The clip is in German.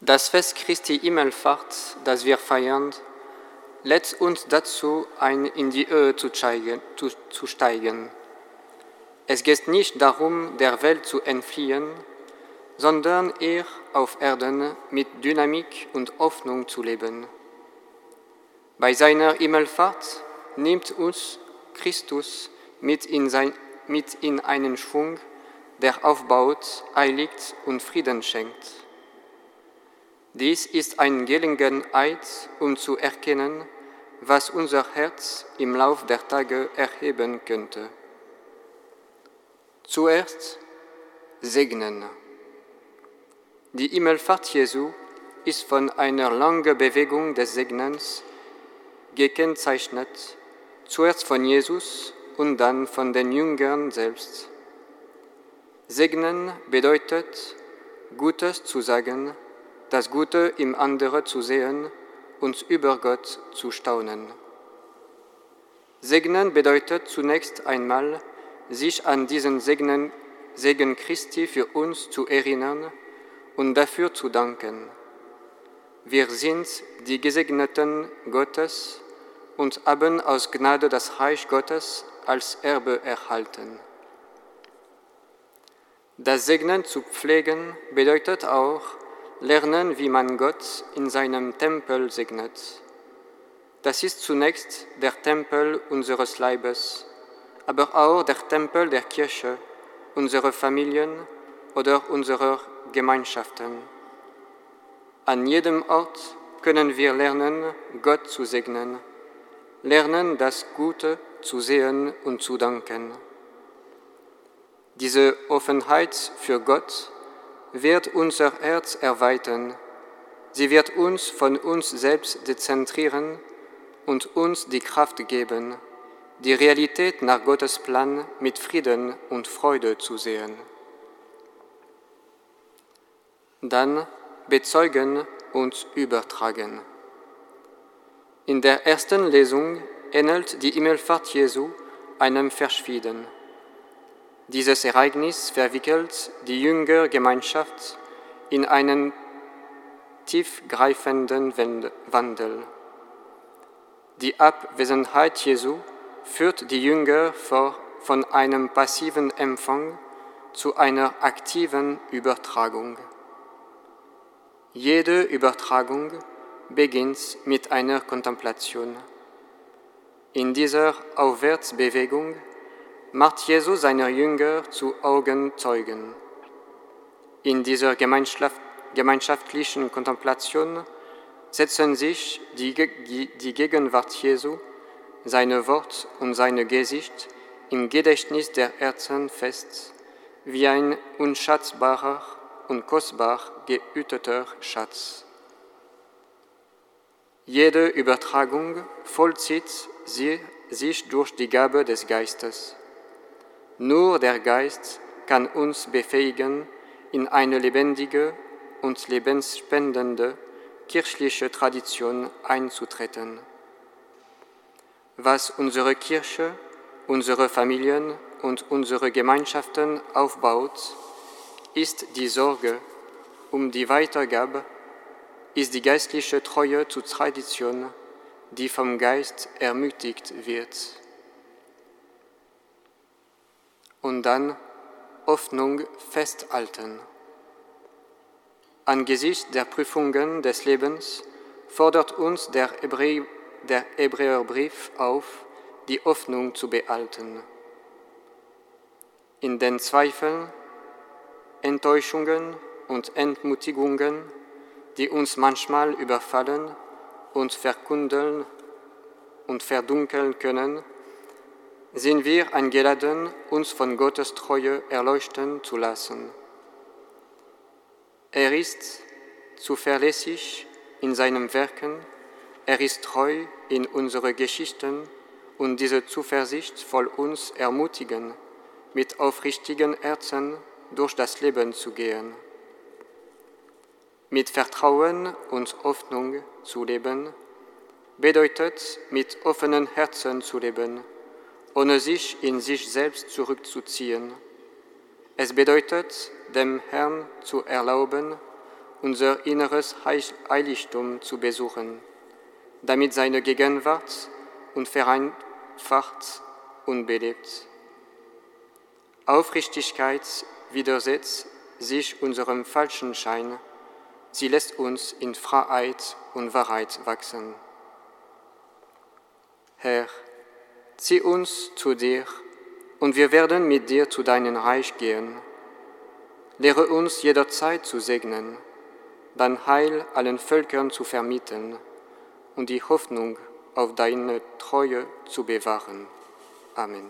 Das Fest Christi Himmelfahrt, das wir feiern, lädt uns dazu ein, in die Höhe zu steigen. Zu, zu steigen. Es geht nicht darum, der Welt zu entfliehen, sondern eher auf Erden mit Dynamik und Hoffnung zu leben. Bei seiner Himmelfahrt nimmt uns Christus mit in, sein, mit in einen Schwung, der aufbaut, heiligt und Frieden schenkt. Dies ist eine Gelegenheit, um zu erkennen, was unser Herz im Lauf der Tage erheben könnte. Zuerst segnen. Die Himmelfahrt Jesu ist von einer langen Bewegung des Segnens gekennzeichnet, zuerst von Jesus und dann von den Jüngern selbst. Segnen bedeutet, Gutes zu sagen, das Gute im anderen zu sehen und über Gott zu staunen. Segnen bedeutet zunächst einmal, sich an diesen Segnen, Segen Christi für uns zu erinnern und dafür zu danken. Wir sind die Gesegneten Gottes und haben aus Gnade das Reich Gottes als Erbe erhalten. Das Segnen zu pflegen bedeutet auch, lernen, wie man Gott in seinem Tempel segnet. Das ist zunächst der Tempel unseres Leibes, aber auch der Tempel der Kirche, unserer Familien oder unserer Gemeinschaften. An jedem Ort können wir lernen, Gott zu segnen, lernen, das Gute zu sehen und zu danken. Diese Offenheit für Gott wird unser Herz erweitern. Sie wird uns von uns selbst dezentrieren und uns die Kraft geben, die Realität nach Gottes Plan mit Frieden und Freude zu sehen. Dann bezeugen und übertragen. In der ersten Lesung ähnelt die Himmelfahrt Jesu einem Verschwieden. Dieses Ereignis verwickelt die Jüngergemeinschaft in einen tiefgreifenden Wandel. Die Abwesenheit Jesu führt die Jünger vor, von einem passiven Empfang zu einer aktiven Übertragung. Jede Übertragung beginnt mit einer Kontemplation. In dieser Aufwärtsbewegung macht Jesus seine Jünger zu Augenzeugen. In dieser gemeinschaftlichen Kontemplation setzen sich die, die Gegenwart Jesu, seine Wort und seine Gesicht im Gedächtnis der Herzen fest, wie ein unschätzbarer und kostbar gehüteter Schatz. Jede Übertragung vollzieht sie sich durch die Gabe des Geistes. Nur der Geist kann uns befähigen, in eine lebendige und lebensspendende kirchliche Tradition einzutreten. Was unsere Kirche, unsere Familien und unsere Gemeinschaften aufbaut, ist die Sorge um die Weitergabe, ist die geistliche Treue zur Tradition, die vom Geist ermutigt wird und dann Hoffnung festhalten. Angesichts der Prüfungen des Lebens fordert uns der, Hebrä der Hebräerbrief auf, die Hoffnung zu behalten. In den Zweifeln, Enttäuschungen und Entmutigungen, die uns manchmal überfallen und verkundeln und verdunkeln können, sind wir eingeladen, uns von Gottes Treue erleuchten zu lassen. Er ist zuverlässig in seinem Werken, er ist treu in unsere Geschichten und diese Zuversicht soll uns ermutigen, mit aufrichtigen Herzen durch das Leben zu gehen. Mit Vertrauen und Hoffnung zu leben bedeutet, mit offenen Herzen zu leben ohne sich in sich selbst zurückzuziehen. Es bedeutet, dem Herrn zu erlauben, unser inneres Heiligtum zu besuchen, damit seine Gegenwart und vereinfacht und belebt. Aufrichtigkeit widersetzt sich unserem falschen Schein, sie lässt uns in Freiheit und Wahrheit wachsen. Herr, zieh uns zu dir, und wir werden mit dir zu deinem Reich gehen. Lehre uns jederzeit zu segnen, dein Heil allen Völkern zu vermitteln und die Hoffnung auf deine Treue zu bewahren. Amen.